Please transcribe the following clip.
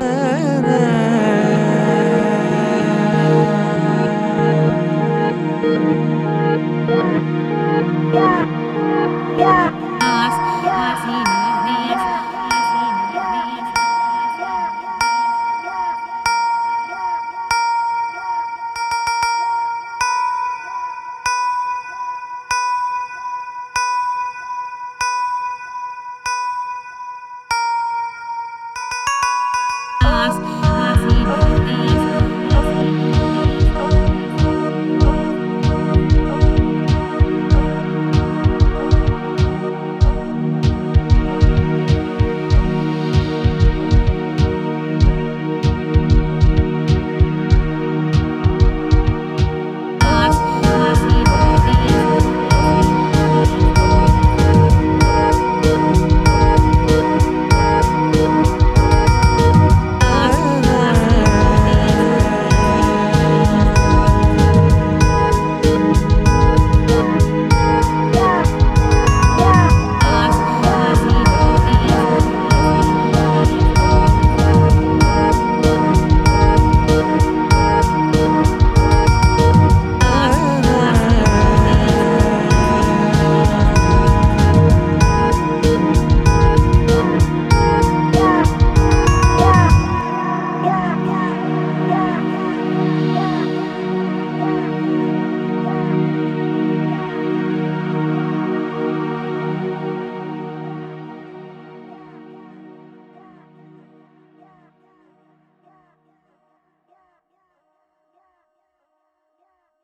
na, na.